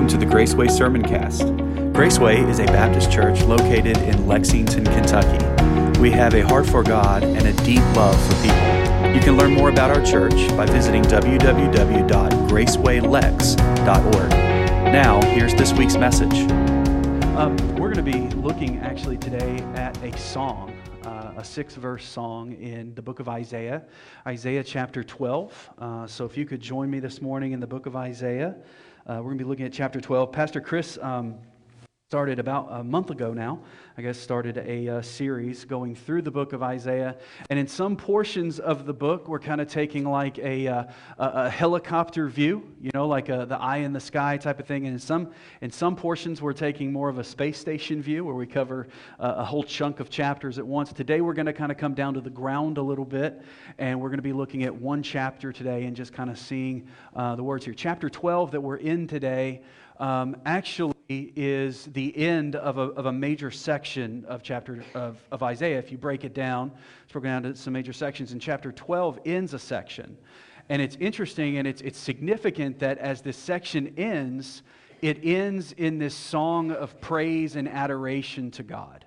welcome to the Graceway Sermon Cast. Graceway is a Baptist church located in Lexington, Kentucky. We have a heart for God and a deep love for people. You can learn more about our church by visiting www.gracewaylex.org. Now, here's this week's message. Um, we're going to be looking actually today at a song, uh, a six verse song in the book of Isaiah, Isaiah chapter 12. Uh, so if you could join me this morning in the book of Isaiah. Uh, we're going to be looking at chapter 12. Pastor Chris um, started about a month ago now, I guess, started a uh, series going through the book of Isaiah. And in some portions of the book, we're kind of taking like a, uh, a, helicopter view, you know, like a, the eye in the sky type of thing. And in some, in some portions, we're taking more of a space station view where we cover uh, a whole chunk of chapters at once. Today, we're going to kind of come down to the ground a little bit, and we're going to be looking at one chapter today and just kind of seeing uh, the words here. Chapter 12 that we're in today um, actually is the end of a, of a major section of chapter of, of Isaiah. If you break it down, it's broken down into some major sections. And chapter 12 ends a section. And it's interesting and it's, it's significant that as this section ends, it ends in this song of praise and adoration to God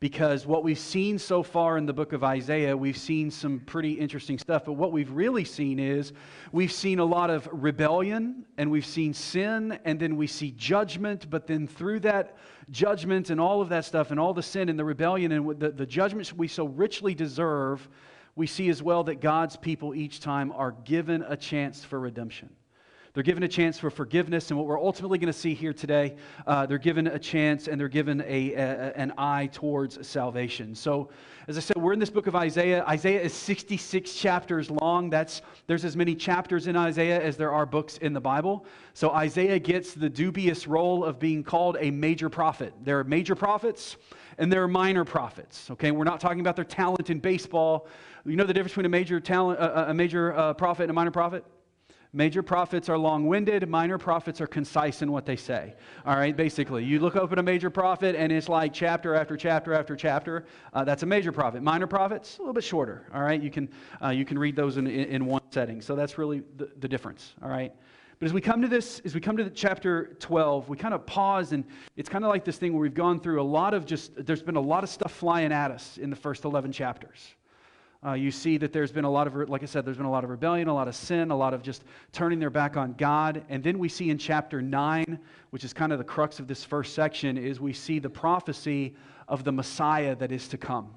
because what we've seen so far in the book of Isaiah, we've seen some pretty interesting stuff. But what we've really seen is we've seen a lot of rebellion and we've seen sin, and then we see judgment. But then through that judgment and all of that stuff, and all the sin and the rebellion and the, the judgments we so richly deserve, we see as well that God's people each time are given a chance for redemption. They're given a chance for forgiveness, and what we're ultimately going to see here today, uh, they're given a chance and they're given a, a, an eye towards salvation. So, as I said, we're in this book of Isaiah. Isaiah is 66 chapters long. That's, there's as many chapters in Isaiah as there are books in the Bible. So, Isaiah gets the dubious role of being called a major prophet. There are major prophets and there are minor prophets. Okay, we're not talking about their talent in baseball. You know the difference between a major talent, a, a major uh, prophet and a minor prophet? Major prophets are long winded, minor prophets are concise in what they say. All right, basically. You look up at a major prophet and it's like chapter after chapter after chapter. Uh, that's a major prophet. Minor prophets, a little bit shorter. All right, you can, uh, you can read those in, in, in, one setting. So that's really the, the difference. All right. But as we come to this, as we come to chapter 12, we kind of pause and it's kind of like this thing where we've gone through a lot of just, there's been a lot of stuff flying at us in the first 11 chapters. Uh, you see that there's been a lot of, like I said, there's been a lot of rebellion, a lot of sin, a lot of just turning their back on God. And then we see in chapter 9, which is kind of the crux of this first section, is we see the prophecy of the Messiah that is to come.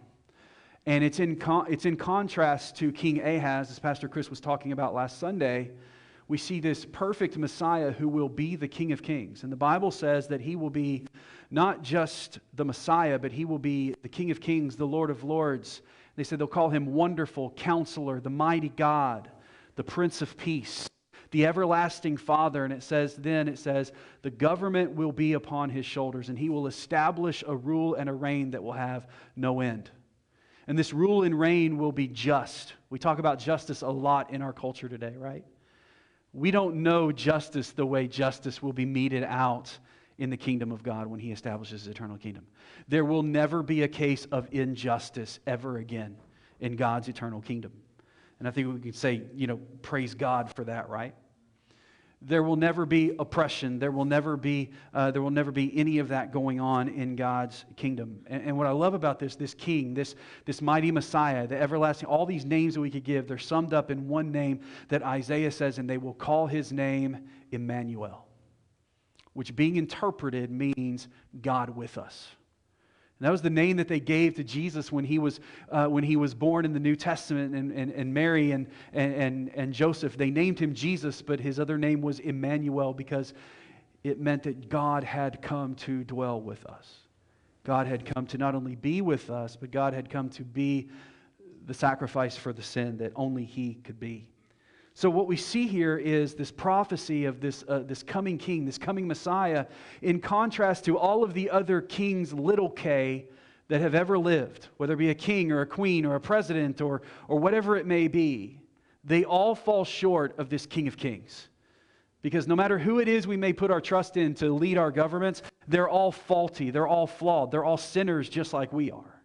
And it's in, con- it's in contrast to King Ahaz, as Pastor Chris was talking about last Sunday. We see this perfect Messiah who will be the King of Kings. And the Bible says that he will be not just the Messiah, but he will be the King of Kings, the Lord of Lords they said they'll call him Wonderful Counselor, the Mighty God, the Prince of Peace, the Everlasting Father. And it says, then it says, the government will be upon his shoulders, and he will establish a rule and a reign that will have no end. And this rule and reign will be just. We talk about justice a lot in our culture today, right? We don't know justice the way justice will be meted out in the kingdom of God when he establishes his eternal kingdom. There will never be a case of injustice ever again in God's eternal kingdom. And I think we can say, you know, praise God for that, right? There will never be oppression. There will never be, uh, there will never be any of that going on in God's kingdom. And, and what I love about this, this king, this, this mighty Messiah, the everlasting, all these names that we could give, they're summed up in one name that Isaiah says, and they will call his name Emmanuel which being interpreted means God with us. And that was the name that they gave to Jesus when he was, uh, when he was born in the New Testament. And, and, and Mary and, and, and Joseph, they named him Jesus, but his other name was Emmanuel because it meant that God had come to dwell with us. God had come to not only be with us, but God had come to be the sacrifice for the sin that only He could be. So, what we see here is this prophecy of this, uh, this coming king, this coming Messiah, in contrast to all of the other kings, little k, that have ever lived, whether it be a king or a queen or a president or, or whatever it may be. They all fall short of this king of kings. Because no matter who it is we may put our trust in to lead our governments, they're all faulty, they're all flawed, they're all sinners just like we are.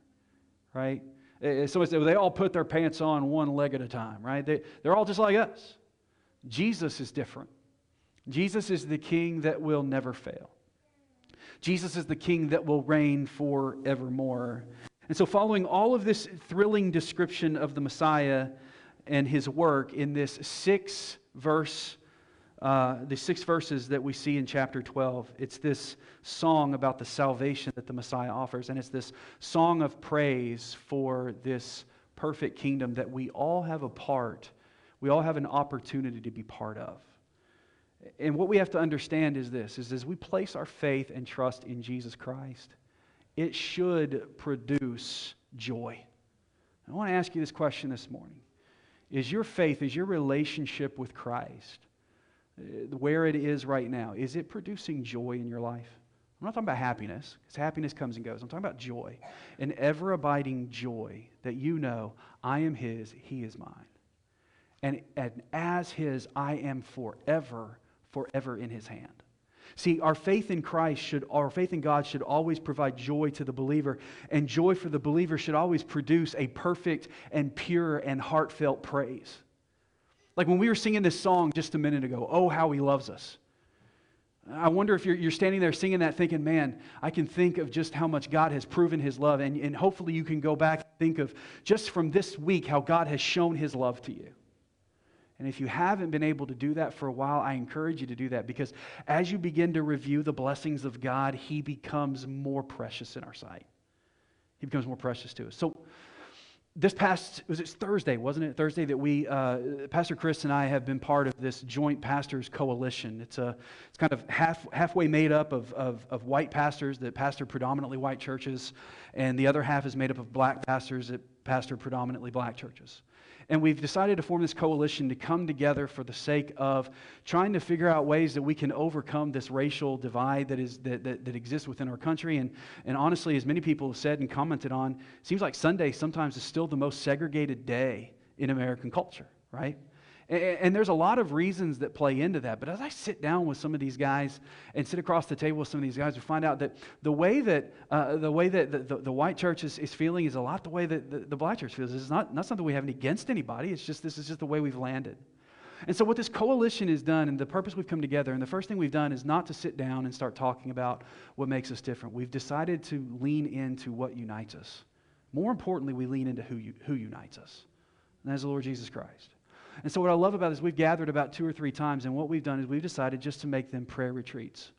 Right? Somebody said, well, they all put their pants on one leg at a time, right? They, they're all just like us. Jesus is different. Jesus is the king that will never fail. Jesus is the king that will reign forevermore. And so, following all of this thrilling description of the Messiah and his work in this six verse, uh, the six verses that we see in chapter 12, it's this song about the salvation that the Messiah offers. And it's this song of praise for this perfect kingdom that we all have a part, we all have an opportunity to be part of. And what we have to understand is this is as we place our faith and trust in Jesus Christ, it should produce joy. I want to ask you this question this morning. Is your faith, is your relationship with Christ, Uh, where it is right now, is it producing joy in your life? I'm not talking about happiness, because happiness comes and goes. I'm talking about joy, an ever abiding joy that you know I am His, He is mine. And, and as His, I am forever, forever in His hand. See, our faith in Christ should, our faith in God should always provide joy to the believer, and joy for the believer should always produce a perfect and pure and heartfelt praise. Like when we were singing this song just a minute ago, Oh, how he loves us. I wonder if you're, you're standing there singing that thinking, man, I can think of just how much God has proven his love. And, and hopefully you can go back and think of just from this week how God has shown his love to you. And if you haven't been able to do that for a while, I encourage you to do that because as you begin to review the blessings of God, He becomes more precious in our sight. He becomes more precious to us. So, this past was it Thursday, wasn't it? Thursday that we, uh, Pastor Chris and I have been part of this joint pastors coalition. It's a, it's kind of half halfway made up of, of, of white pastors that pastor predominantly white churches, and the other half is made up of black pastors that pastor predominantly black churches. And we've decided to form this coalition to come together for the sake of trying to figure out ways that we can overcome this racial divide that, is, that, that, that exists within our country. And, and honestly, as many people have said and commented on, seems like Sunday sometimes is still the most segregated day in American culture, right? And, there's a lot of reasons that play into that. But as I sit down with some of these guys and sit across the table with some of these guys, we find out that the way that, uh, the, way that the, the, the, white church is, is feeling is a lot the way that the, the black church feels. It's not, not something we have against anybody. It's just this is just the way we've landed. And so, what this coalition has done, and the purpose we've come together, and the first thing we've done is not to sit down and start talking about what makes us different. We've decided to lean into what unites us. More importantly, we lean into who, you, who unites us, and that is the Lord Jesus Christ. And so, what I love about this, we've gathered about two or three times, and what we've done is we've decided just to make them prayer retreats.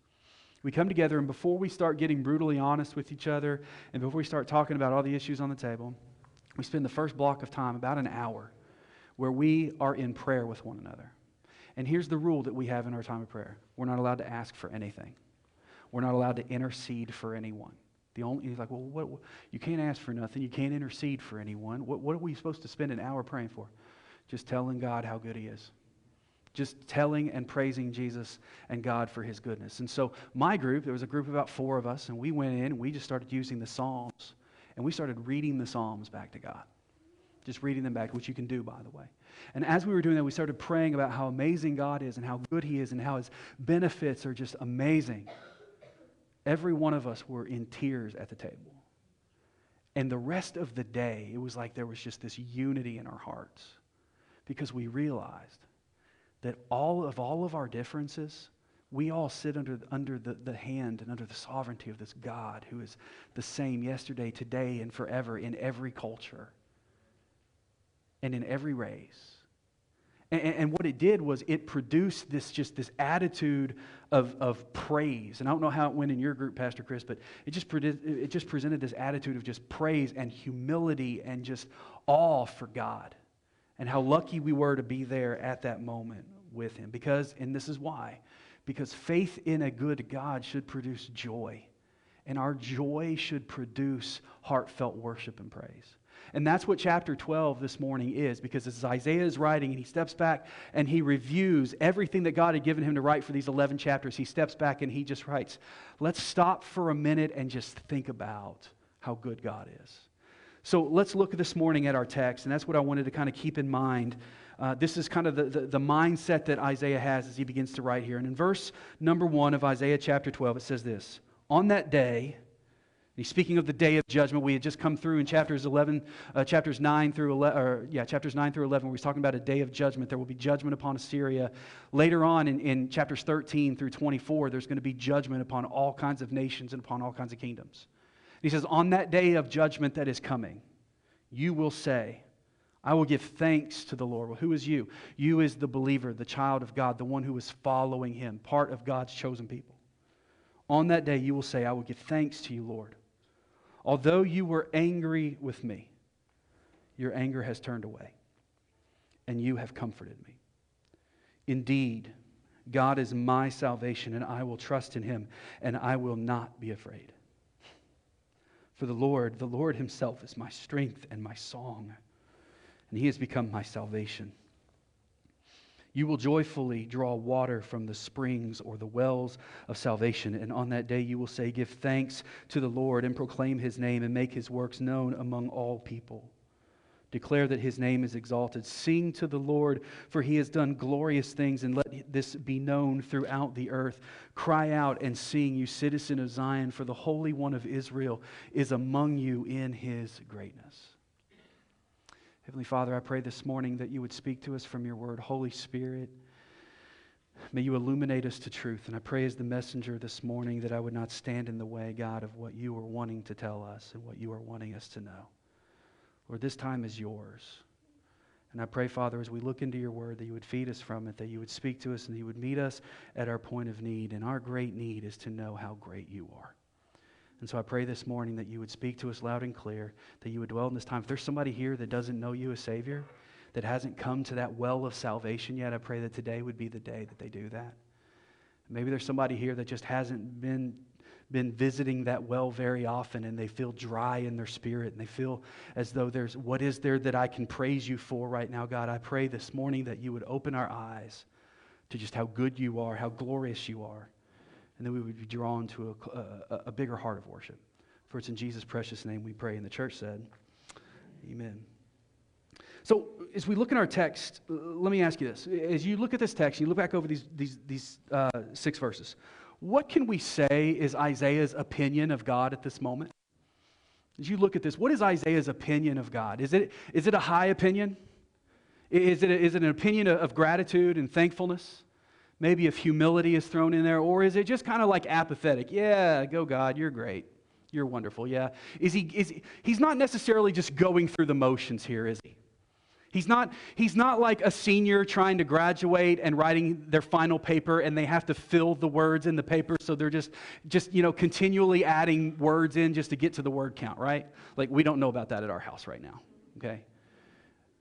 We come together, and before we start getting brutally honest with each other, and before we start talking about all the issues on the table, we spend the first block of time, about an hour, where we are in prayer with one another. And here's the rule that we have in our time of prayer we're not allowed to ask for anything, we're not allowed to intercede for anyone. The only, he's like, well, what, you can't ask for nothing. You can't intercede for anyone. What, what are we supposed to spend an hour praying for? Just telling God how good He is. Just telling and praising Jesus and God for His goodness. And so, my group, there was a group of about four of us, and we went in and we just started using the Psalms, and we started reading the Psalms back to God. Just reading them back, which you can do, by the way. And as we were doing that, we started praying about how amazing God is and how good He is and how His benefits are just amazing. Every one of us were in tears at the table. And the rest of the day, it was like there was just this unity in our hearts because we realized that all of all of our differences, we all sit under, under the, the hand and under the sovereignty of this God who is the same yesterday, today, and forever in every culture and in every race. And, and, what it did was it produced this just this attitude of, of praise. And I don't know how it went in your group, Pastor Chris, but it just, it just presented this attitude of just praise and humility and just awe for God and how lucky we were to be there at that moment with him. Because, and this is why, because faith in a good God should produce joy. And our joy should produce heartfelt worship and praise. And that's what chapter 12 this morning is, because as Isaiah is writing and he steps back and he reviews everything that God had given him to write for these 11 chapters, he steps back and he just writes, let's stop for a minute and just think about how good God is. So let's look this morning at our text, and that's what I wanted to kind of keep in mind. Uh, this is kind of the, the, the, mindset that Isaiah has as he begins to write here. And in verse number one of Isaiah chapter 12, it says this On that day, He's speaking of the day of judgment. We had just come through in chapters 11, uh, chapters 9 through 11, or yeah, chapters 9 through 11, where he's talking about a day of judgment. There will be judgment upon Assyria. Later on in, in chapters 13 through 24, there's going to be judgment upon all kinds of nations and upon all kinds of kingdoms. He says, On that day of judgment that is coming, you will say, I will give thanks to the Lord. Well, who is you? You is the believer, the child of God, the one who is following him, part of God's chosen people. On that day, you will say, I will give thanks to you, Lord. Although you were angry with me, your anger has turned away, and you have comforted me. Indeed, God is my salvation, and I will trust in him, and I will not be afraid. For the Lord, the Lord himself is my strength and my song, and he has become my salvation. You will joyfully draw water from the springs or the wells of salvation. And on that day you will say, Give thanks to the Lord and proclaim his name and make his works known among all people. Declare that his name is exalted. Sing to the Lord, for he has done glorious things, and let this be known throughout the earth. Cry out and sing, you citizen of Zion, for the Holy One of Israel is among you in his greatness. Heavenly Father, I pray this morning that you would speak to us from your word. Holy Spirit, may you illuminate us to truth. And I pray as the messenger this morning that I would not stand in the way, God, of what you are wanting to tell us and what you are wanting us to know. Lord, this time is yours. And I pray, Father, as we look into your word, that you would feed us from it, that you would speak to us, and that you would meet us at our point of need. And our great need is to know how great you are. And so I pray this morning that you would speak to us loud and clear, that you would dwell in this time. If there's somebody here that doesn't know you as Savior, that hasn't come to that well of salvation yet, I pray that today would be the day that they do that. Maybe there's somebody here that just hasn't been, been visiting that well very often and they feel dry in their spirit and they feel as though there's, what is there that I can praise you for right now, God? I pray this morning that you would open our eyes to just how good you are, how glorious you are and then we would be drawn to a, a, a bigger heart of worship. For it's in Jesus' precious name we pray. And the church said, Amen. So, as we look in our text, let me ask you this. As you look at this text, you look back over these, these, these uh, six verses, what can we say is Isaiah's opinion of God at this moment? As you look at this, what is Isaiah's opinion of God? Is it, is it a high opinion? Is it, a, is it an opinion of gratitude and thankfulness? Maybe if humility is thrown in there, or is it just kind of like apathetic? Yeah, go God, you're great. You're wonderful. Yeah. Is he, is he, he's not necessarily just going through the motions here, is he? He's not, he's not like a senior trying to graduate and writing their final paper and they have to fill the words in the paper so they're just, just you know, continually adding words in just to get to the word count, right? Like we don't know about that at our house right now, okay?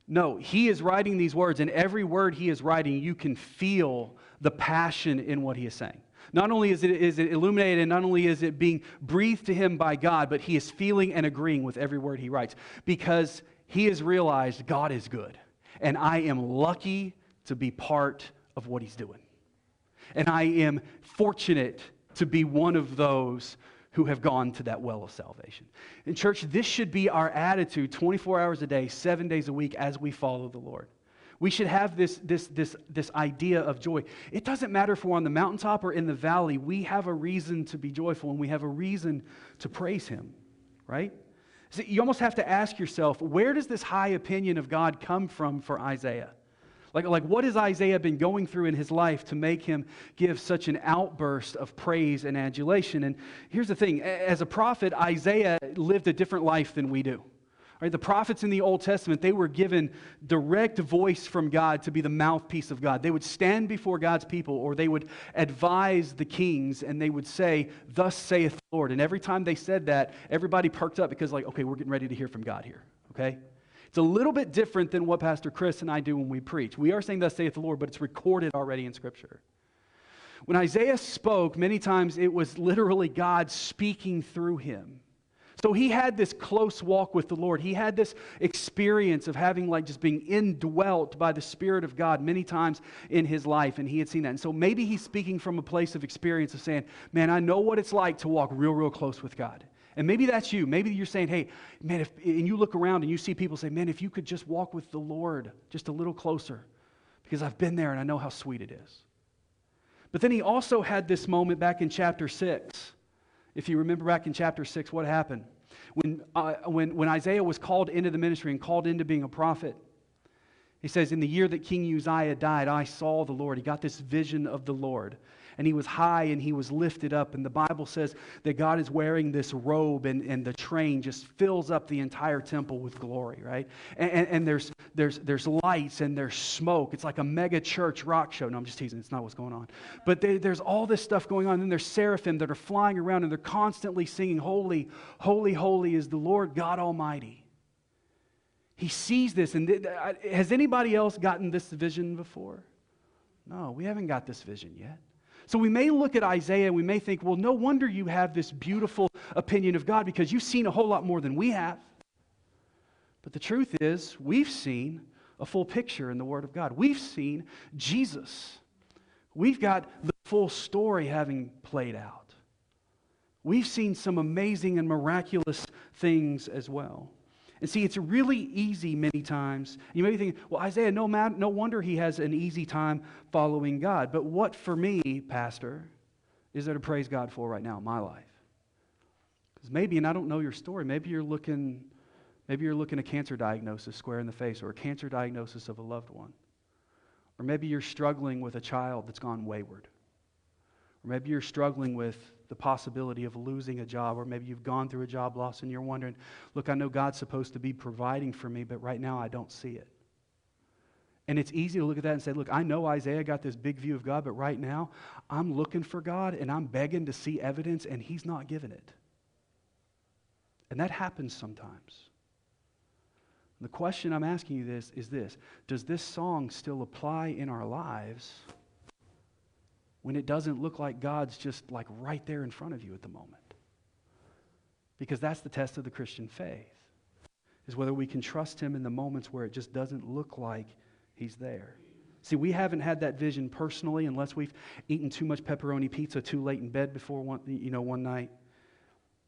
No, he is writing these words, and every word he is writing, you can feel the passion in what he is saying. Not only is it, is it illuminated, and not only is it being breathed to him by God, but he is feeling and agreeing with every word he writes because he has realized God is good. And I am lucky to be part of what he's doing. And I am fortunate to be one of those who have gone to that well of salvation. In church, this should be our attitude 24 hours a day, seven days a week as we follow the Lord. We should have this, this, this, this idea of joy. It doesn't matter if we're on the mountaintop or in the valley, we have a reason to be joyful and we have a reason to praise Him, right? You almost have to ask yourself where does this high opinion of God come from for Isaiah? Like, like, what has Isaiah been going through in his life to make him give such an outburst of praise and adulation? And here's the thing as a prophet, Isaiah lived a different life than we do. Right, the prophets in the Old Testament, they were given direct voice from God to be the mouthpiece of God. They would stand before God's people or they would advise the kings and they would say, Thus saith the Lord. And every time they said that, everybody perked up because, like, okay, we're getting ready to hear from God here. Okay? It's a little bit different than what Pastor Chris and I do when we preach. We are saying, Thus saith the Lord, but it's recorded already in Scripture. When Isaiah spoke, many times it was literally God speaking through him. So he had this close walk with the Lord. He had this experience of having, like, just being indwelt by the Spirit of God many times in his life, and he had seen that. And so maybe he's speaking from a place of experience of saying, Man, I know what it's like to walk real, real close with God. And maybe that's you. Maybe you're saying, Hey, man, if, and you look around and you see people say, Man, if you could just walk with the Lord just a little closer, because I've been there and I know how sweet it is. But then he also had this moment back in chapter 6 If you remember back in chapter 6, what happened? When, uh, when, when Isaiah was called into the ministry and called into being a prophet, he says, In the year that King Uzziah died, I saw the Lord. He got this vision of the Lord and he was high and he was lifted up. And the Bible says that God is wearing this robe and, and the train just fills up the entire temple with glory, right? And, and, and there's, there's, there's lights and there's smoke. It's like a mega church rock show. No, I'm just teasing. It's not what's going on. But they, there's all this stuff going on. And there's seraphim that are flying around and they're constantly singing, Holy, holy, holy is the Lord God Almighty. He sees this. And th- has anybody else gotten this vision before? No, we haven't got this vision yet. So we may look at Isaiah and we may think, well, no wonder you have this beautiful opinion of God because you've seen a whole lot more than we have. But the truth is, we've seen a full picture in the Word of God. We've seen Jesus. We've got the full story having played out. We've seen some amazing and miraculous things as well. And see, it's really easy many times. You may be thinking, well, Isaiah, no, man, no wonder he has an easy time following God. But what for me, Pastor, is there to praise God for right now in my life? Because maybe, and I don't know your story, maybe you're looking, maybe you're looking a cancer diagnosis square in the face or a cancer diagnosis of a loved one. Or maybe you're struggling with a child that's gone wayward. Or maybe you're struggling with the possibility of losing a job, or maybe you've gone through a job loss and you're wondering, look, I know God's supposed to be providing for me, but right now I don't see it. And it's easy to look at that and say, look, I know Isaiah got this big view of God, but right now I'm looking for God and I'm begging to see evidence, and He's not giving it. And that happens sometimes. The question I'm asking you this is this Does this song still apply in our lives? When it doesn't look like God's just like right there in front of you at the moment. Because that's the test of the Christian faith, is whether we can trust Him in the moments where it just doesn't look like He's there. See, we haven't had that vision personally unless we've eaten too much pepperoni pizza too late in bed before one, you know, one night.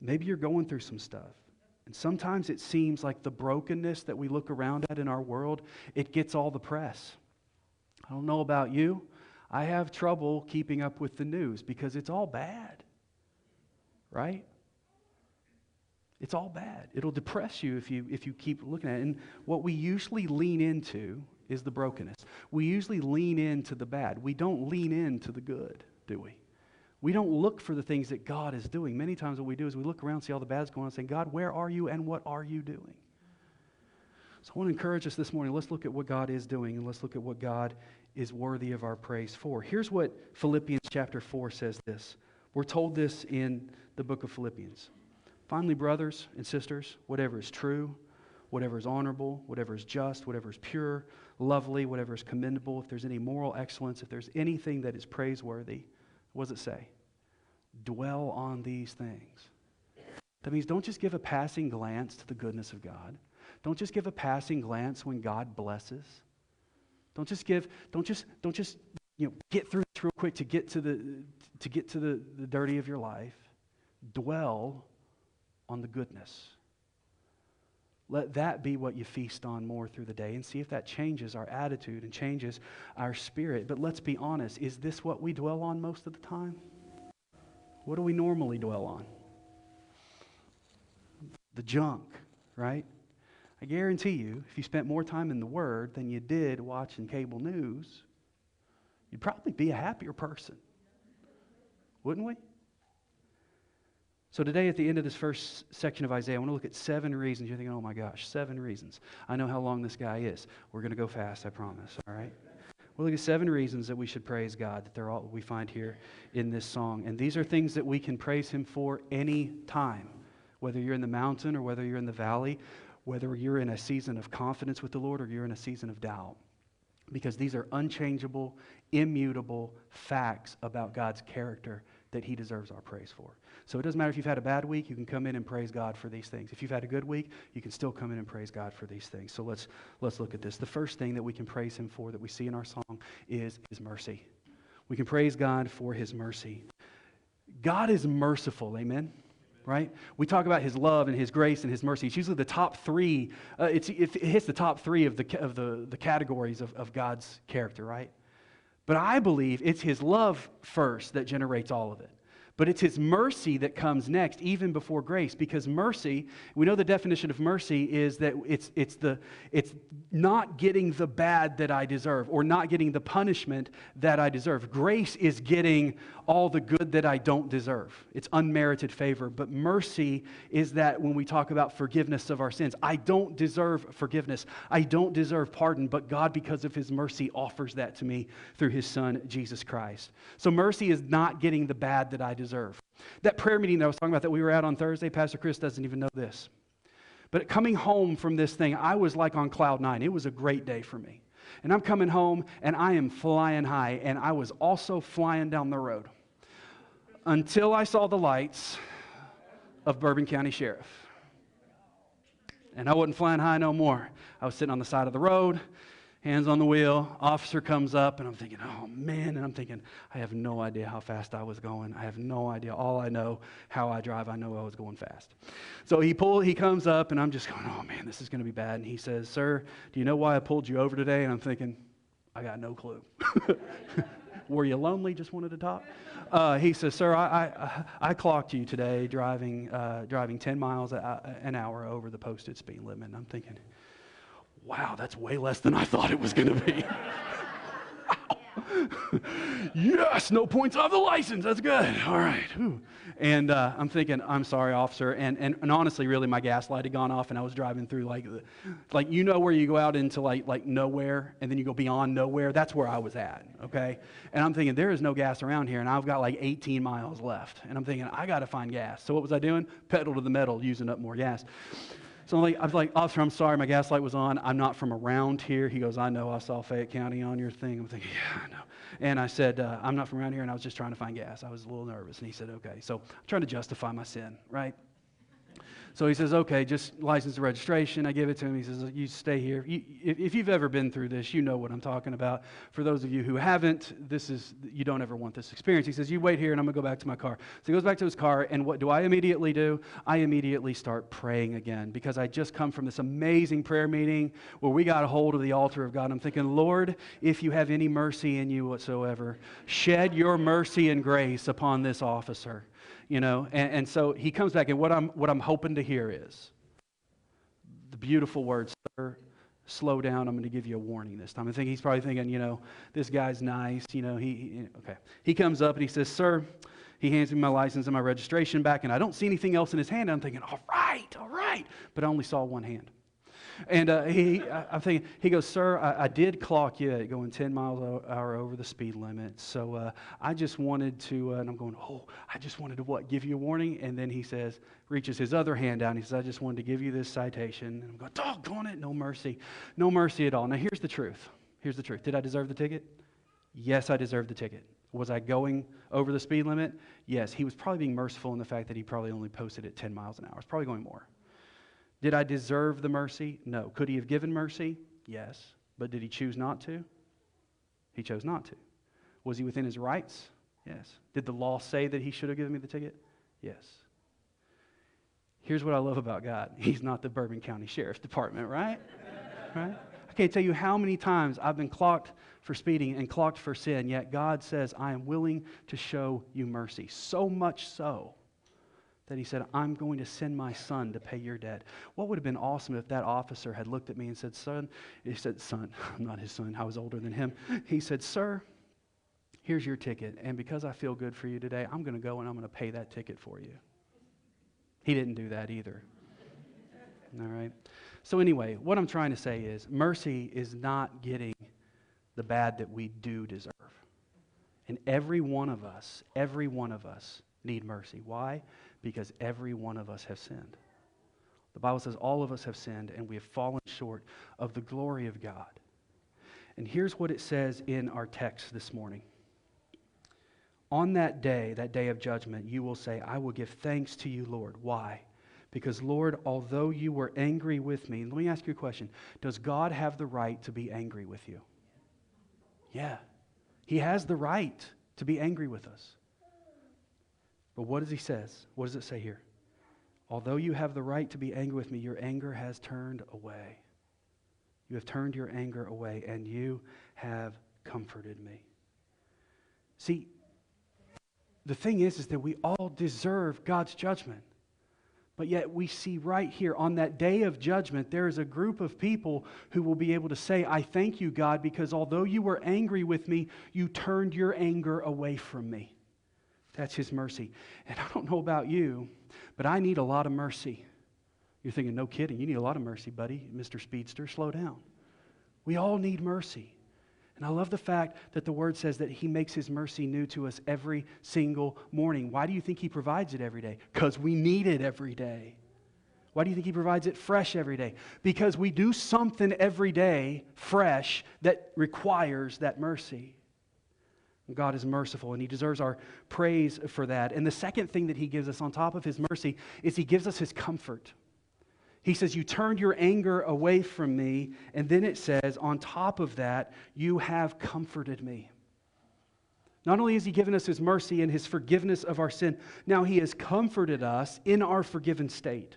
Maybe you're going through some stuff. And sometimes it seems like the brokenness that we look around at in our world, it gets all the press. I don't know about you, I have trouble keeping up with the news because it's all bad, right? It's all bad. It'll depress you if you, if you keep looking at it. And what we usually lean into is the brokenness. We usually lean into the bad. We don't lean into the good, do we? We don't look for the things that God is doing. Many times what we do is we look around, see all the bad's going on, and say, God, where are you and what are you doing? So I want to encourage us this morning. Let's look at what God is doing and let's look at what God is worthy of our praise for. Here's what Philippians chapter 4 says this. We're told this in the book of Philippians. Finally, brothers and sisters, whatever is true, whatever is honorable, whatever is just, whatever is pure, lovely, whatever is commendable, if there's any moral excellence, if there's anything that is praiseworthy, what does it say? Dwell on these things. That means don't just give a passing glance to the goodness of God. Don't just give a passing glance when God blesses. Don't just give, don't just, don't just, you know, get through this real quick to get to the, to get to the, the dirty of your life. Dwell on the goodness. Let that be what you feast on more through the day and see if that changes our attitude and changes our spirit. But let's be honest is this what we dwell on most of the time? What do we normally dwell on? The junk, right? I guarantee you, if you spent more time in the Word than you did watching cable news, you'd probably be a happier person. Wouldn't we? So, today, at the end of this first section of Isaiah, I want to look at seven reasons. You're thinking, oh my gosh, seven reasons. I know how long this guy is. We're going to go fast, I promise, all right? We'll look at seven reasons that we should praise God, that they're all we find here in this song. And these are things that we can praise Him for any time, whether you're in the mountain or whether you're in the valley, whether you're in a season of confidence with the Lord or you're in a season of doubt. Because these are unchangeable, immutable facts about God's character that He deserves our praise for. So it doesn't matter if you've had a bad week, you can come in and praise God for these things. If you've had a good week, you can still come in and praise God for these things. So let's, let's look at this. The first thing that we can praise Him for that we see in our song is His mercy. We can praise God for His mercy. God is merciful, amen? Right? We talk about his love and his grace and his mercy. It's usually the top three, uh, it hits the top three of the, of the, the categories of, of God's character, right? But I believe it's his love first that generates all of it. But it's his mercy that comes next, even before grace, because mercy, we know the definition of mercy is that it's, it's, the, it's not getting the bad that I deserve or not getting the punishment that I deserve. Grace is getting all the good that I don't deserve. It's unmerited favor. But mercy is that when we talk about forgiveness of our sins, I don't deserve forgiveness. I don't deserve pardon, but God, because of his mercy, offers that to me through his son, Jesus Christ. So mercy is not getting the bad that I deserve deserve. That prayer meeting that I was talking about that we were at on Thursday, Pastor Chris doesn't even know this. But coming home from this thing, I was like on cloud nine. It was a great day for me. And I'm coming home and I am flying high, and I was also flying down the road until I saw the lights of Bourbon County Sheriff. And I wasn't flying high no more. I was sitting on the side of the road hands on the wheel. Officer comes up, and I'm thinking, oh man. And I'm thinking, I have no idea how fast I was going. I have no idea. All I know, how I drive, I know I was going fast. So he pull, he comes up, and I'm just going, oh man, this is going to be bad. And he says, sir, do you know why I pulled you over today? And I'm thinking, I got no clue. Were you lonely? Just wanted to talk. Uh, he says, "Sir, I, I, I, clocked you today driving uh, driving 10 miles an hour over the posted speed limit." And I'm thinking, wow, that's way less than I thought it was going to be. yes, no points off the license. That's good. All right. And uh, I'm thinking, I'm sorry, officer. And, and, and honestly, really, my gas light had gone off, and I was driving through like, the, like you know where you go out into like, like nowhere, and then you go beyond nowhere. That's where I was at. Okay. And I'm thinking, there is no gas around here, and I've got like 18 miles left. And I'm thinking, I got to find gas. So what was I doing? Pedal to the metal, using up more gas. So I'm like, I was like, officer, I'm sorry, my gas light was on. I'm not from around here. He goes, I know, I saw Fayette County on your thing. I'm thinking, yeah, I know. And I said, uh, I'm not from around here, and I was just trying to find gas. I was a little nervous. And he said, okay. So I'm trying to justify my sin, right? So he says, okay, just license the registration. I give it to him. He says, you stay here. If, you've ever been through this, you know what I'm talking about. For those of you who haven't, this is, you don't ever want this experience. He says, you wait here and I'm going to go back to my car. So he goes back to his car, and what do I immediately do? I immediately start praying again because I just come from this amazing prayer meeting where we got a hold of the altar of God. I'm thinking, Lord, if you have any mercy in you whatsoever, shed your mercy and grace upon this officer you know. And, and so he comes back, and what I'm, what I'm hoping to hear is the beautiful words, sir, slow down. I'm going to give you a warning this time. I think he's probably thinking, you know, this guy's nice. You know, he, he, okay. He comes up and he says, sir, he hands me my license and my registration back, and I don't see anything else in his hand. I'm thinking, all right, all right. But I only saw one hand. And uh, he, I, am thinking, he goes, Sir, I, I, did clock you going 10 miles an hour over the speed limit. So uh, I just wanted to, uh, and I'm going, Oh, I just wanted to what? Give you a warning? And then he says, reaches his other hand down. He says, I just wanted to give you this citation. And I'm going, Doggone it, no mercy. No mercy at all. Now, here's the truth. Here's the truth. Did I deserve the ticket? Yes, I deserved the ticket. Was I going over the speed limit? Yes. He was probably being merciful in the fact that he probably only posted at 10 miles an hour. It's probably going more. Did I deserve the mercy? No. Could he have given mercy? Yes. But did he choose not to? He chose not to. Was he within his rights? Yes. Did the law say that he should have given me the ticket? Yes. Here's what I love about God He's not the Bourbon County Sheriff's Department, right? right? I can't tell you how many times I've been clocked for speeding and clocked for sin, yet God says, I am willing to show you mercy. So much so that he said, I'm going to send my son to pay your debt. What would have been awesome if that officer had looked at me and said, Son, he said, Son, I'm not his son, I was older than him. He said, Sir, here's your ticket. And because I feel good for you today, I'm going to go and I'm going to pay that ticket for you. He didn't do that either. All right? So, anyway, what I'm trying to say is mercy is not getting the bad that we do deserve. And every one of us, every one of us need mercy. Why? Because every one of us have sinned. The Bible says all of us have sinned and we have fallen short of the glory of God. And here's what it says in our text this morning. On that day, that day of judgment, you will say, I will give thanks to you, Lord. Why? Because, Lord, although you were angry with me, let me ask you a question. Does God have the right to be angry with you? Yeah. He has the right to be angry with us. But what does he says? What does it say here? Although you have the right to be angry with me, your anger has turned away. You have turned your anger away, and you have comforted me. See, the thing is, is that we all deserve God's judgment. But yet, we see right here on that day of judgment, there is a group of people who will be able to say, I thank you, God, because although you were angry with me, you turned your anger away from me. That's His mercy. And I don't know about you, but I need a lot of mercy. You're thinking, no kidding, you need a lot of mercy, buddy. Mr. Speedster, slow down. We all need mercy. And I love the fact that the word says that he makes his mercy new to us every single morning. Why do you think he provides it every day? Because we need it every day. Why do you think he provides it fresh every day? Because we do something every day fresh that requires that mercy. God is merciful and he deserves our praise for that. And the second thing that he gives us on top of his mercy is he gives us his comfort. He says, You turned your anger away from me. And then it says, On top of that, you have comforted me. Not only has He given us His mercy and His forgiveness of our sin, now He has comforted us in our forgiven state.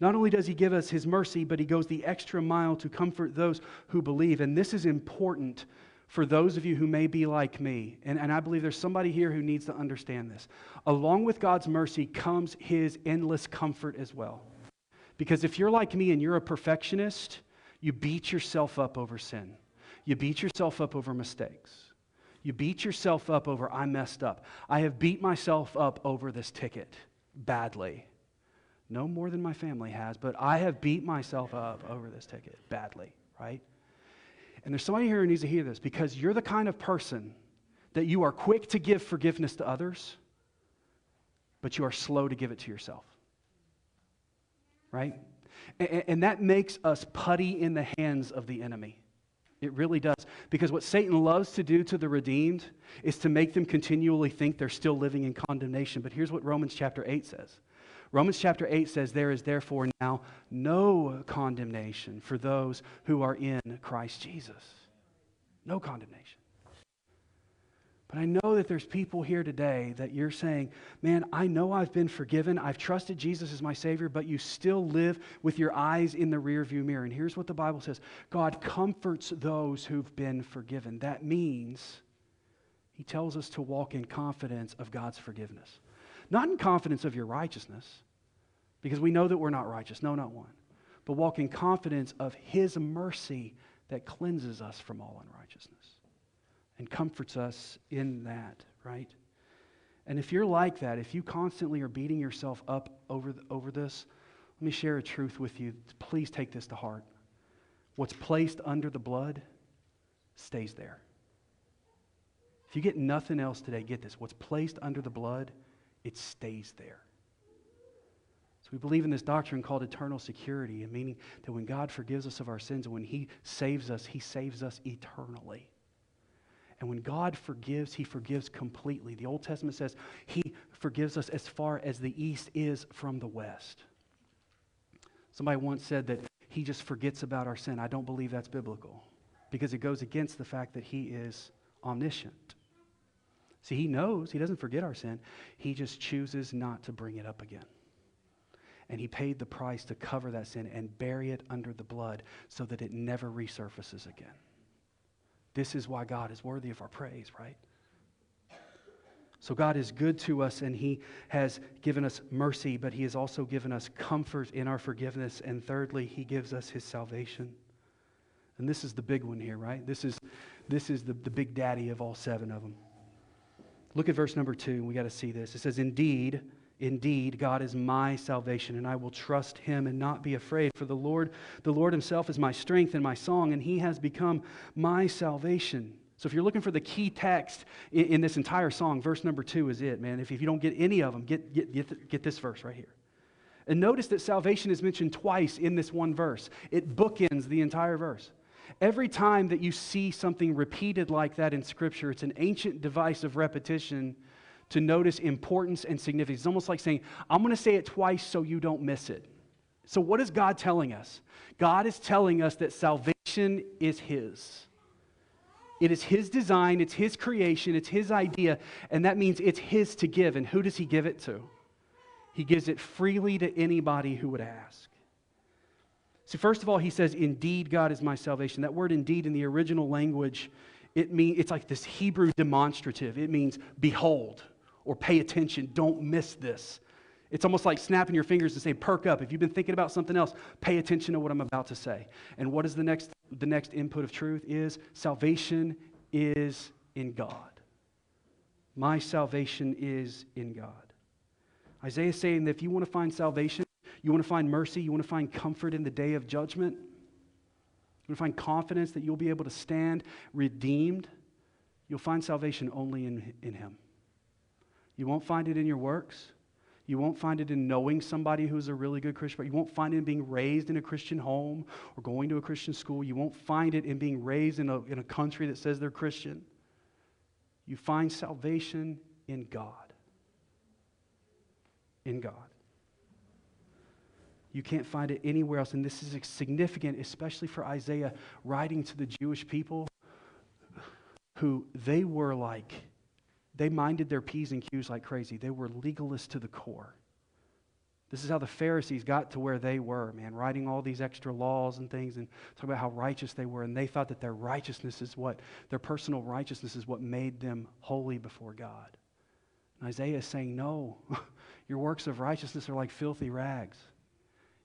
Not only does He give us His mercy, but He goes the extra mile to comfort those who believe. And this is important for those of you who may be like me. And, and I believe there's somebody here who needs to understand this. Along with God's mercy comes His endless comfort as well. Because if you're like me and you're a perfectionist, you beat yourself up over sin. You beat yourself up over mistakes. You beat yourself up over, I messed up. I have beat myself up over this ticket badly. No more than my family has, but I have beat myself up over this ticket badly, right? And there's somebody here who needs to hear this because you're the kind of person that you are quick to give forgiveness to others, but you are slow to give it to yourself right? And, and that makes us putty in the hands of the enemy. It really does. Because what Satan loves to do to the redeemed is to make them continually think they're still living in condemnation. But here's what Romans chapter 8 says Romans chapter 8 says, There is therefore now no condemnation for those who are in Christ Jesus. No condemnation. But I know that there's people here today that you're saying, man, I know I've been forgiven. I've trusted Jesus as my Savior, but you still live with your eyes in the rearview mirror. And here's what the Bible says God comforts those who've been forgiven. That means He tells us to walk in confidence of God's forgiveness, not in confidence of your righteousness, because we know that we're not righteous. No, not one. But walk in confidence of His mercy that cleanses us from all unrighteousness and comforts us in that, right? And if you're like that, if you constantly are beating yourself up over, over this, let me share a truth with you. Please take this to heart. What's placed under the blood stays there. If you get nothing else today, get this. What's placed under the blood, it stays there. So we believe in this doctrine called eternal security, and meaning that when God forgives us of our sins and when He saves us, He saves us eternally. And when God forgives, He forgives completely. The Old Testament says He forgives us as far as the east is from the west. Somebody once said that He just forgets about our sin. I don't believe that's biblical because it goes against the fact that He is omniscient. See, He knows, He doesn't forget our sin, He just chooses not to bring it up again. And He paid the price to cover that sin and bury it under the blood so that it never resurfaces again. This is why God is worthy of our praise, right? So God is good to us and He has given us mercy, but He has also given us comfort in our forgiveness. And thirdly, He gives us His salvation. And this is the big one here, right? This is, this is the, the big daddy of all seven of them. Look at verse number two. We got to see this. It says, Indeed, Indeed, God is my salvation, and I will trust him and not be afraid. For the Lord, the Lord himself is my strength and my song, and he has become my salvation. So if you're looking for the key text in, in this entire song, verse number two is it, man. If, if you don't get any of them, get, get, get, get this verse right here. And notice that salvation is mentioned twice in this one verse. It bookends the entire verse. Every time that you see something repeated like that in Scripture, it's an ancient device of repetition to notice importance and significance. It's almost like saying, I'm going to say it twice so you don't miss it. So, what is God telling us? God is telling us that salvation is His. It is His design, it's His creation, it's His idea, and that means it's His to give. And who does He give it to? He gives it freely to anybody who would ask. So, first of all, He says, Indeed, God is my salvation. That word indeed in the original language, it mean, it's like this Hebrew demonstrative. It means behold or pay attention. Don't miss this. It's almost like snapping your fingers and saying, perk up. If you've been thinking about something else, pay attention to what I'm about to say. And what is the next, the next input of truth is salvation is in God. My salvation is in God. Isaiah is saying that if you want to find salvation, you want to find mercy, you want to find comfort in the day of judgment, you want to find confidence that you'll be able to stand redeemed, you'll find salvation only in, in Him. You won't find it in your works. You won't find it in knowing somebody who's a really good Christian. You won't find it in being raised in a Christian home or going to a Christian school. You won't find it in being raised in a, in a country that says they're Christian. You find salvation in God. In God. You can't find it anywhere else. And this is significant, especially for Isaiah writing to the Jewish people who they were like they minded their P's and Q's like crazy. They were legalists to the core. This is how the Pharisees got to where they were, man, writing all these extra laws and things and talking about how righteous they were. And they thought that their righteousness is what, their personal righteousness is what made them holy before God. And Isaiah is saying, no, your works of righteousness are like filthy rags.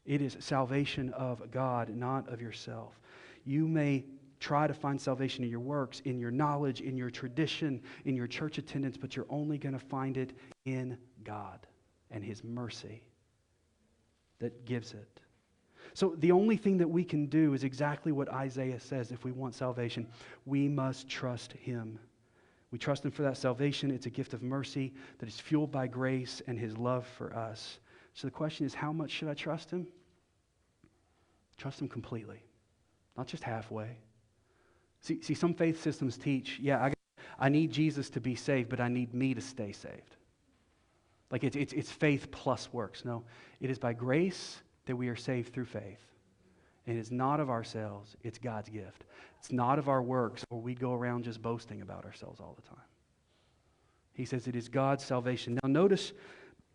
It is salvation of God, not of yourself. You may try to find salvation in your works, in your knowledge, in your tradition, in your church attendance, but you're only going to find it in God and His mercy that gives it. So, the only thing that we can do is exactly what Isaiah says if we want salvation. We must trust Him. We trust Him for that salvation. It's a gift of mercy that is fueled by grace and His love for us. So, the question is how much should I trust Him? Trust Him completely, not just halfway. See, see some faith systems teach, yeah, I, I need Jesus to be saved, but I need me to stay saved. Like it's, it's, it's faith plus works. No, it is by grace that we are saved through faith. And it's not of ourselves, it's God's gift. It's not of our works, or we go around just boasting about ourselves all the time. He says it is God's salvation. Now, notice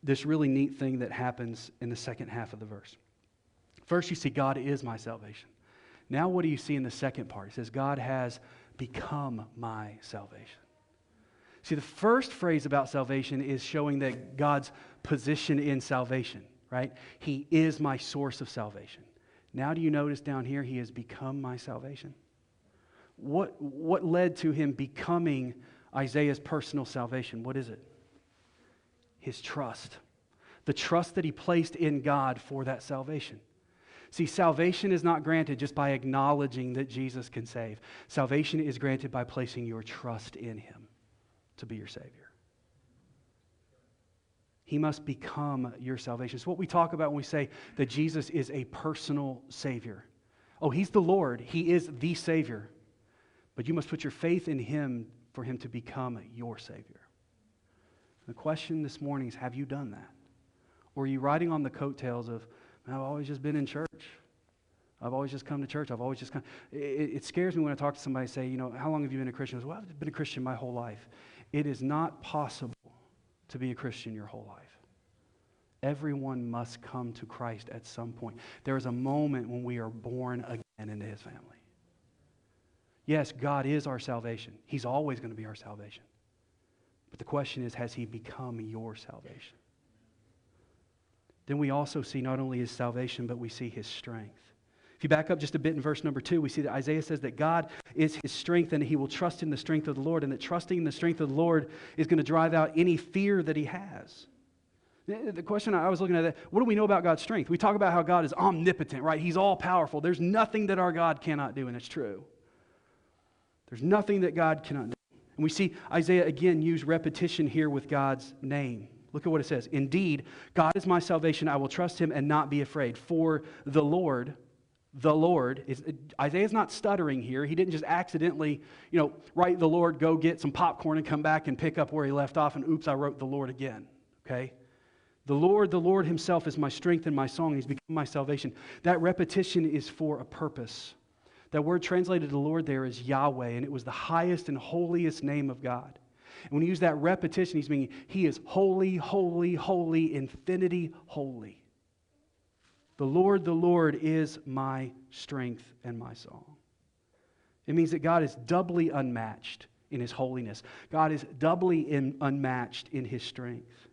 this really neat thing that happens in the second half of the verse. First, you see, God is my salvation. Now, what do you see in the second part? He says, God has become my salvation. See, the first phrase about salvation is showing that God's position in salvation, right? He is my source of salvation. Now, do you notice down here, He has become my salvation? What, what led to Him becoming Isaiah's personal salvation? What is it? His trust. The trust that He placed in God for that salvation. See, salvation is not granted just by acknowledging that Jesus can save. Salvation is granted by placing your trust in him to be your Savior. He must become your salvation. It's what we talk about when we say that Jesus is a personal Savior. Oh, He's the Lord, He is the Savior. But you must put your faith in Him for Him to become your Savior. The question this morning is have you done that? Or are you riding on the coattails of, I've always just been in church. I've always just come to church. I've always just come. It, it, scares me when I talk to somebody say, you know, how long have you been a Christian? I say, well, I've been a Christian my whole life. It is not possible to be a Christian your whole life. Everyone must come to Christ at some point. There is a moment when we are born again into his family. Yes, God is our salvation. He's always going to be our salvation. But the question is, has he become your salvation? then we also see not only his salvation, but we see his strength. If you back up just a bit in verse number two, we see that Isaiah says that God is his strength and he will trust in the strength of the Lord, and that trusting in the strength of the Lord is going to drive out any fear that he has. The question I was looking at, what do we know about God's strength? We talk about how God is omnipotent, right? He's all powerful. There's nothing that our God cannot do, and it's true. There's nothing that God cannot do. And we see Isaiah again use repetition here with God's name. Look at what it says. Indeed, God is my salvation. I will trust him and not be afraid. For the Lord, the Lord is Isaiah's not stuttering here. He didn't just accidentally, you know, write the Lord, go get some popcorn and come back and pick up where he left off and oops, I wrote the Lord again. Okay? The Lord, the Lord himself is my strength and my song. He's become my salvation. That repetition is for a purpose. That word translated to Lord there is Yahweh, and it was the highest and holiest name of God. And when he used that repetition, he's meaning he is holy, holy, holy, infinity holy. The Lord, the Lord is my strength and my song. It means that God is doubly unmatched in his holiness. God is doubly in, unmatched in his strength.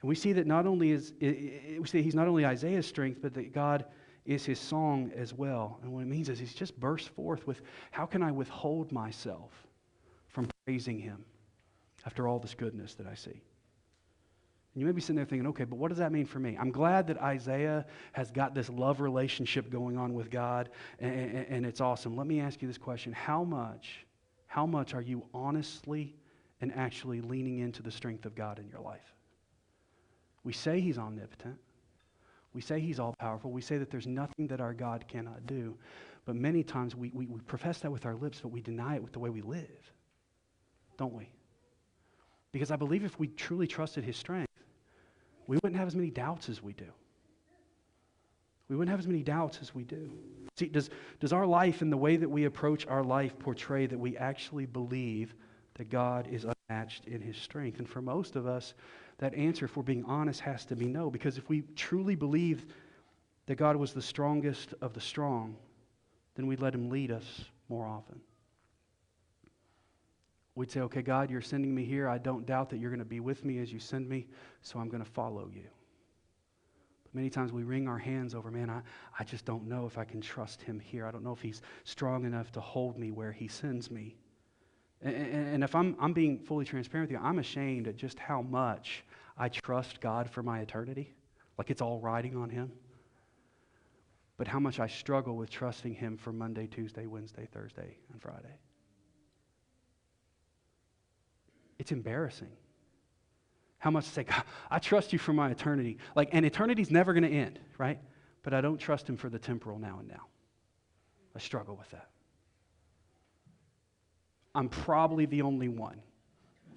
And we see that not only is we see he's not only Isaiah's strength, but that God is his song as well. And what it means is he's just burst forth with how can I withhold myself from praising him after all this goodness that I see? And you may be sitting there thinking, okay, but what does that mean for me? I'm glad that Isaiah has got this love relationship going on with God, and, and, and it's awesome. Let me ask you this question How much, how much are you honestly and actually leaning into the strength of God in your life? We say He's omnipotent. We say He's all powerful. We say that there's nothing that our God cannot do. But many times we, we, we profess that with our lips, but we deny it with the way we live. Don't we? Because I believe if we truly trusted His strength, we wouldn't have as many doubts as we do. We wouldn't have as many doubts as we do. See, does, does our life and the way that we approach our life portray that we actually believe that God is unmatched in his strength? And for most of us, that answer, if we're being honest, has to be no. Because if we truly believe that God was the strongest of the strong, then we'd let him lead us more often. We'd say, okay, God, you're sending me here. I don't doubt that you're going to be with me as you send me, so I'm going to follow you. But many times we wring our hands over, man, I, I just don't know if I can trust him here. I don't know if he's strong enough to hold me where he sends me. And, and, and if I'm, I'm being fully transparent with you, I'm ashamed at just how much I trust God for my eternity. Like it's all riding on him. But how much I struggle with trusting him for Monday, Tuesday, Wednesday, Thursday, and Friday. It's embarrassing. How much to say, God, I trust you for my eternity. Like, and eternity's never going to end, right? But I don't trust him for the temporal now and now. I struggle with that. I'm probably the only one,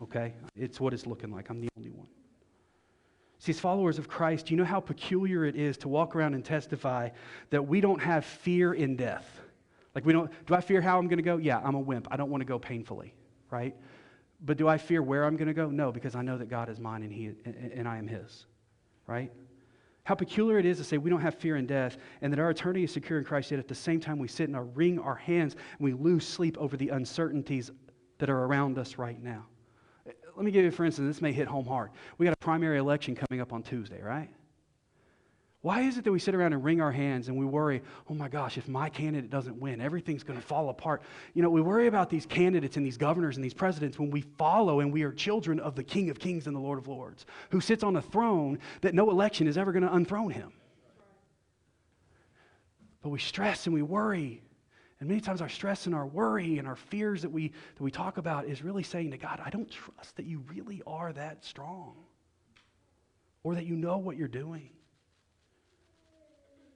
okay? It's what it's looking like. I'm the only one. See, as followers of Christ, you know how peculiar it is to walk around and testify that we don't have fear in death. Like, we don't, do I fear how I'm going to go? Yeah, I'm a wimp. I don't want to go painfully, right? But do I fear where I'm going to go? No, because I know that God is mine and, he, and I am His, right? How peculiar it is to say we don't have fear in death and that our eternity is secure in Christ, yet at the same time we sit and wring our hands and we lose sleep over the uncertainties that are around us right now. Let me give you, for instance, this may hit home hard. We got a primary election coming up on Tuesday, right? Why is it that we sit around and wring our hands and we worry, oh my gosh, if my candidate doesn't win, everything's going to fall apart? You know, we worry about these candidates and these governors and these presidents when we follow and we are children of the King of Kings and the Lord of Lords, who sits on a throne that no election is ever going to unthrone him. But we stress and we worry. And many times our stress and our worry and our fears that we, that we talk about is really saying to God, I don't trust that you really are that strong or that you know what you're doing.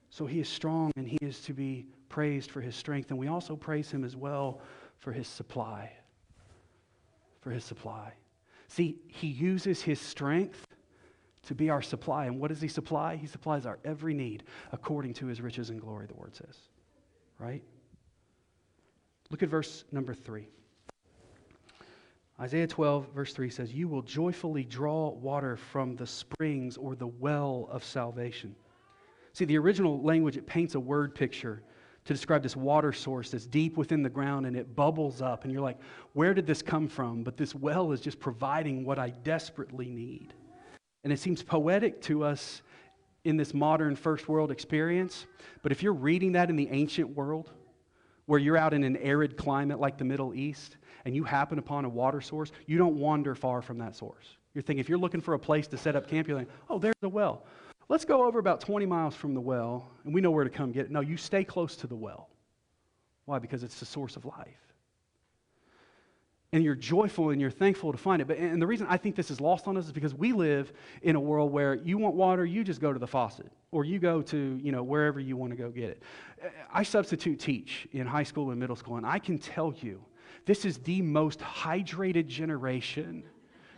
So he is strong and he is to be praised for his strength. And we also praise him as well for his supply. For his supply. See, he uses his strength to be our supply. And what does he supply? He supplies our every need according to his riches and glory, the word says. Right? Look at verse number three. Isaiah 12, verse 3 says, You will joyfully draw water from the springs or the well of salvation. See, the original language, it paints a word picture to describe this water source that's deep within the ground and it bubbles up. And you're like, where did this come from? But this well is just providing what I desperately need. And it seems poetic to us in this modern first world experience. But if you're reading that in the ancient world, where you're out in an arid climate like the Middle East, and you happen upon a water source, you don't wander far from that source. You're thinking, if you're looking for a place to set up camp, you're like, oh, there's a well. Let's go over about 20 miles from the well, and we know where to come get it. No, you stay close to the well. Why? Because it's the source of life. And you're joyful and you're thankful to find it. But, and the reason I think this is lost on us is because we live in a world where you want water, you just go to the faucet, or you go to, you know, wherever you want to go get it. I substitute teach in high school and middle school, and I can tell you this is the most hydrated generation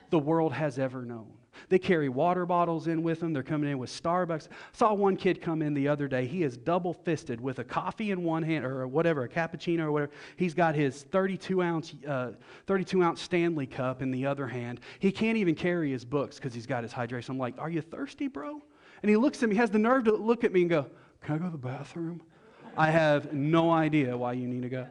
the world has ever known. They carry water bottles in with them. They're coming in with Starbucks. Saw one kid come in the other day. He is double fisted with a coffee in one hand or whatever, a cappuccino or whatever. He's got his 32 ounce, uh, 32 ounce Stanley cup in the other hand. He can't even carry his books because he's got his hydration. I'm like, Are you thirsty, bro? And he looks at me, he has the nerve to look at me and go, Can I go to the bathroom? I have no idea why you need to go.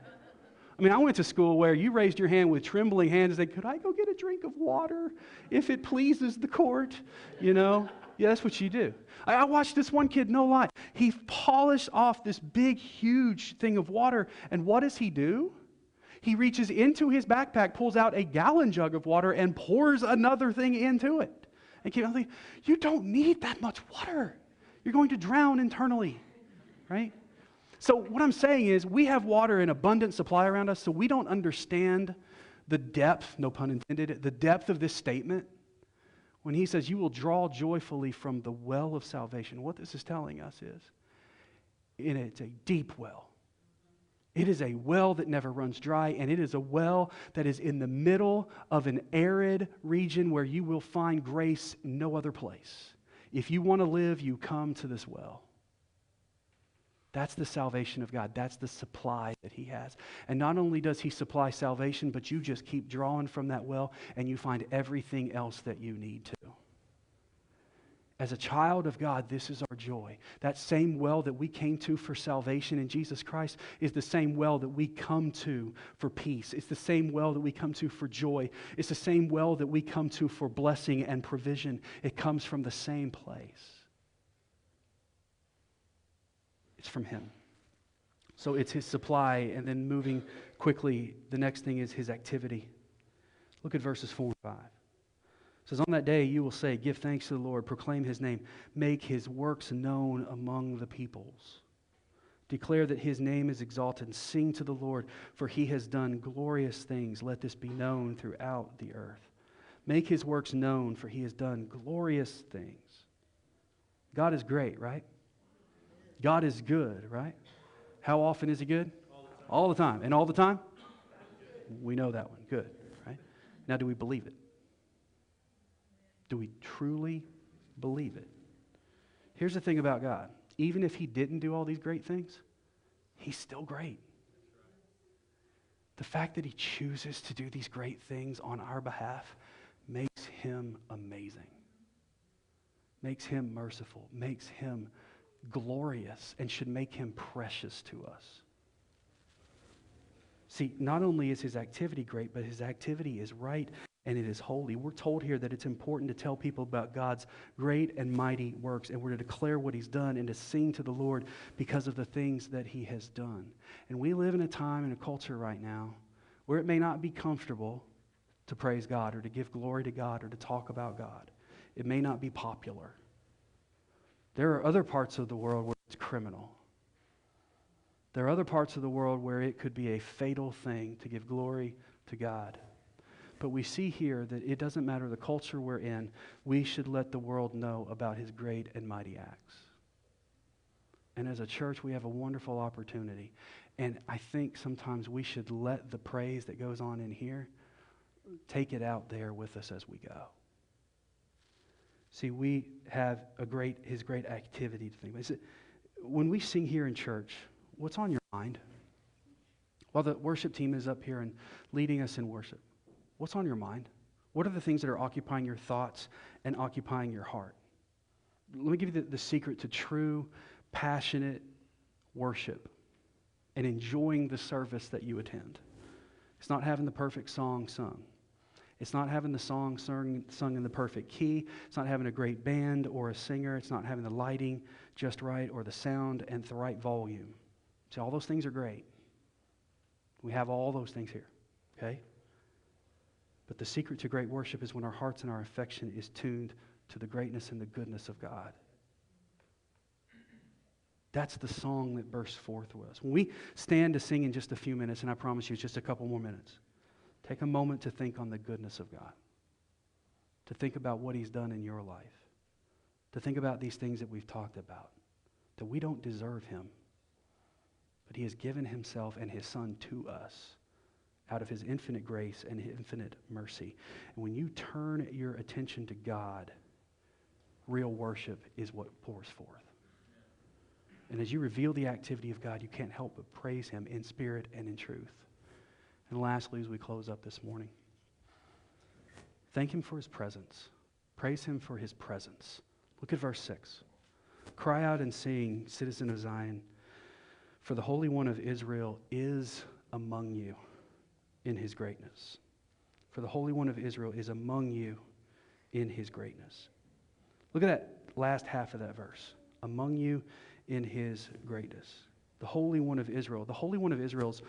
I mean, I went to school where you raised your hand with trembling hands and said, Could I go get a drink of water if it pleases the court? You know? Yeah, that's what you do. I, I watched this one kid, no lie. He polished off this big, huge thing of water, and what does he do? He reaches into his backpack, pulls out a gallon jug of water, and pours another thing into it. And keep thinking, you don't need that much water. You're going to drown internally, right? So, what I'm saying is, we have water in abundant supply around us, so we don't understand the depth, no pun intended, the depth of this statement. When he says, You will draw joyfully from the well of salvation, what this is telling us is, and it's a deep well. It is a well that never runs dry, and it is a well that is in the middle of an arid region where you will find grace no other place. If you want to live, you come to this well. That's the salvation of God. That's the supply that He has. And not only does He supply salvation, but you just keep drawing from that well and you find everything else that you need to. As a child of God, this is our joy. That same well that we came to for salvation in Jesus Christ is the same well that we come to for peace. It's the same well that we come to for joy. It's the same well that we come to for blessing and provision. It comes from the same place. It's from Him. So it's His supply, and then moving quickly, the next thing is His activity. Look at verses 4 and 5. It says, On that day you will say, Give thanks to the Lord, proclaim His name, make His works known among the peoples. Declare that his name is exalted and sing to the Lord, for he has done glorious things. Let this be known throughout the earth. Make his works known, for he has done glorious things. God is great, right? God is good, right? How often is He good? All the time. All the time. And all the time? We know that one. Good, right? Now, do we believe it? Do we truly believe it? Here's the thing about God even if He didn't do all these great things, He's still great. The fact that He chooses to do these great things on our behalf makes Him amazing, makes Him merciful, makes Him glorious and should make him precious to us. See, not only is his activity great, but his activity is right and it is holy. We're told here that it's important to tell people about God's great and mighty works, and we're to declare what he's done and to sing to the Lord because of the things that he has done. And we live in a time and a culture right now where it may not be comfortable to praise God or to give glory to God or to talk about God. It may not be popular. There are other parts of the world where it's criminal. There are other parts of the world where it could be a fatal thing to give glory to God. But we see here that it doesn't matter the culture we're in, we should let the world know about his great and mighty acts. And as a church, we have a wonderful opportunity. And I think sometimes we should let the praise that goes on in here take it out there with us as we go. See, we have a great, his great activity to think about. When we sing here in church, what's on your mind? While the worship team is up here and leading us in worship, what's on your mind? What are the things that are occupying your thoughts and occupying your heart? Let me give you the, the secret to true, passionate worship and enjoying the service that you attend. It's not having the perfect song sung. It's not having the song sung, sung in the perfect key. It's not having a great band or a singer. It's not having the lighting just right or the sound and the right volume. See, all those things are great. We have all those things here, okay? But the secret to great worship is when our hearts and our affection is tuned to the greatness and the goodness of God. That's the song that bursts forth with us. When we stand to sing in just a few minutes, and I promise you it's just a couple more minutes. Take a moment to think on the goodness of God, to think about what He's done in your life, to think about these things that we've talked about, that we don't deserve Him, but He has given Himself and His Son to us out of His infinite grace and infinite mercy. And when you turn your attention to God, real worship is what pours forth. And as you reveal the activity of God, you can't help but praise Him in spirit and in truth. And lastly, as we close up this morning, thank Him for His presence. Praise Him for His presence. Look at verse 6. Cry out and sing, citizen of Zion, for the Holy One of Israel is among you. in his greatness. For the Holy One of Israel is among you in his greatness. Look at that last half of that verse. Among you in his greatness. The Holy One of Israel. The Holy One of Israel's is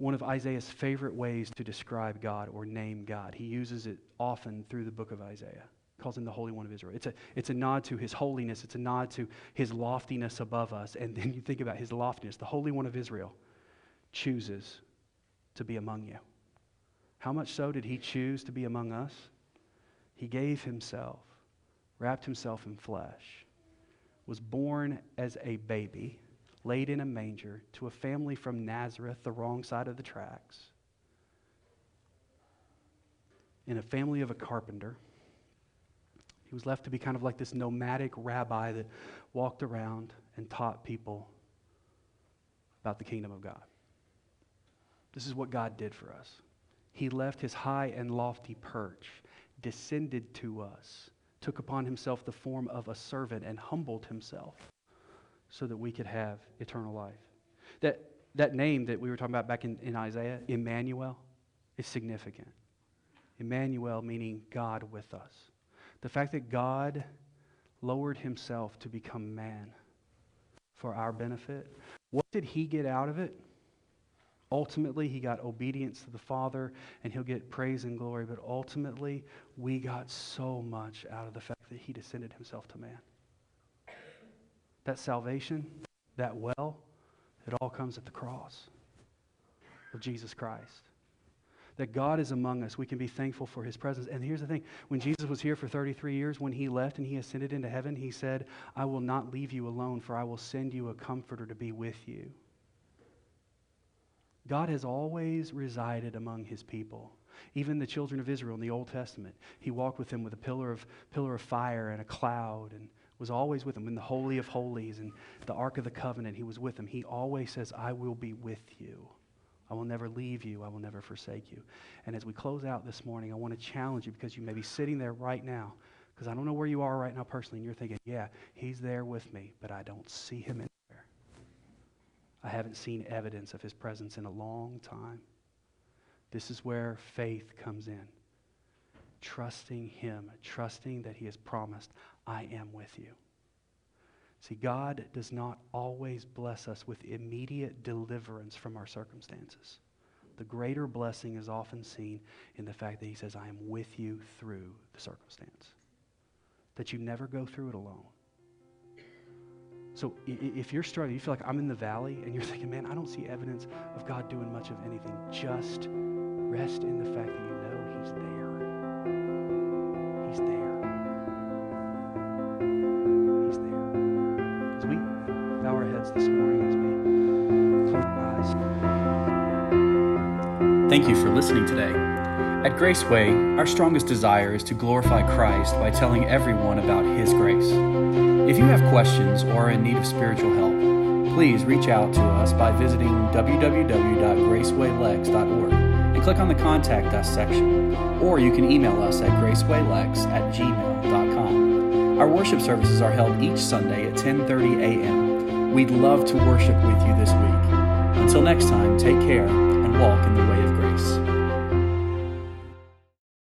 one of Isaiah's favorite ways to describe God or name God. He uses it often through the book of Isaiah. Calls him the Holy One of Israel. It's a, it's a nod to his holiness. It's a nod to his loftiness above us. And then you think about his loftiness. The Holy One of Israel chooses to be among you. How much so did he choose to be among us? He gave himself, wrapped himself in flesh, was born as a baby, laid in a manger to a family from Nazareth, the wrong side of the tracks, in a family of a carpenter. He was left to be kind of like this nomadic rabbi that walked around and taught people about the kingdom of God. This is what God did for us. He left his high and lofty perch, descended to us, took upon himself the form of a servant, and humbled himself so that we could have eternal life. That, that name that we were talking about back in, in Isaiah, Emmanuel, is significant. Emmanuel meaning God with us. The fact that God lowered himself to become man for our benefit, what did he get out of it? Ultimately, he got obedience to the Father and he'll get praise and glory, but ultimately, we got so much out of the fact that he descended himself to man. That salvation, that well, it all comes at the cross of Jesus Christ. That God is among us. We can be thankful for his presence. And here's the thing when Jesus was here for 33 years, when he left and he ascended into heaven, he said, I will not leave you alone, for I will send you a comforter to be with you. God has always resided among his people. Even the children of Israel in the Old Testament, he walked with them with a pillar of, pillar of fire and a cloud and was always with him. In the Holy of Holies and the Ark of the Covenant, he was with him. He always says, I will be with you. I will never leave you. I will never forsake you. And as we close out this morning, I want to challenge you because you may be sitting there right now, because I don't know where you are right now personally, and you're thinking, yeah, he's there with me, but I don't see him anywhere. I haven't seen evidence of his presence in a long time. This is where faith comes in. Trusting him, trusting that he has promised, I am with you. See, God does not always bless us with immediate deliverance from our circumstances. The greater blessing is often seen in the fact that He says, I am with you through the circumstance, that you never go through it alone. So if you're struggling, you feel like I'm in the valley, and you're thinking, man, I don't see evidence of God doing much of anything, just rest in the fact that you know He's there. He's there. This morning, as we close our eyes. Thank you for listening today. At Graceway, our strongest desire is to glorify Christ by telling everyone about His grace. If you have questions or are in need of spiritual help, please reach out to us by visiting www.gracewaylex.org and click on the Contact Us section, or you can email us at gracewaylex at gmail.com. Our worship services are held each Sunday at 10:30 a.m. We'd love to worship with you this week. Until next time, take care and walk in the way of grace.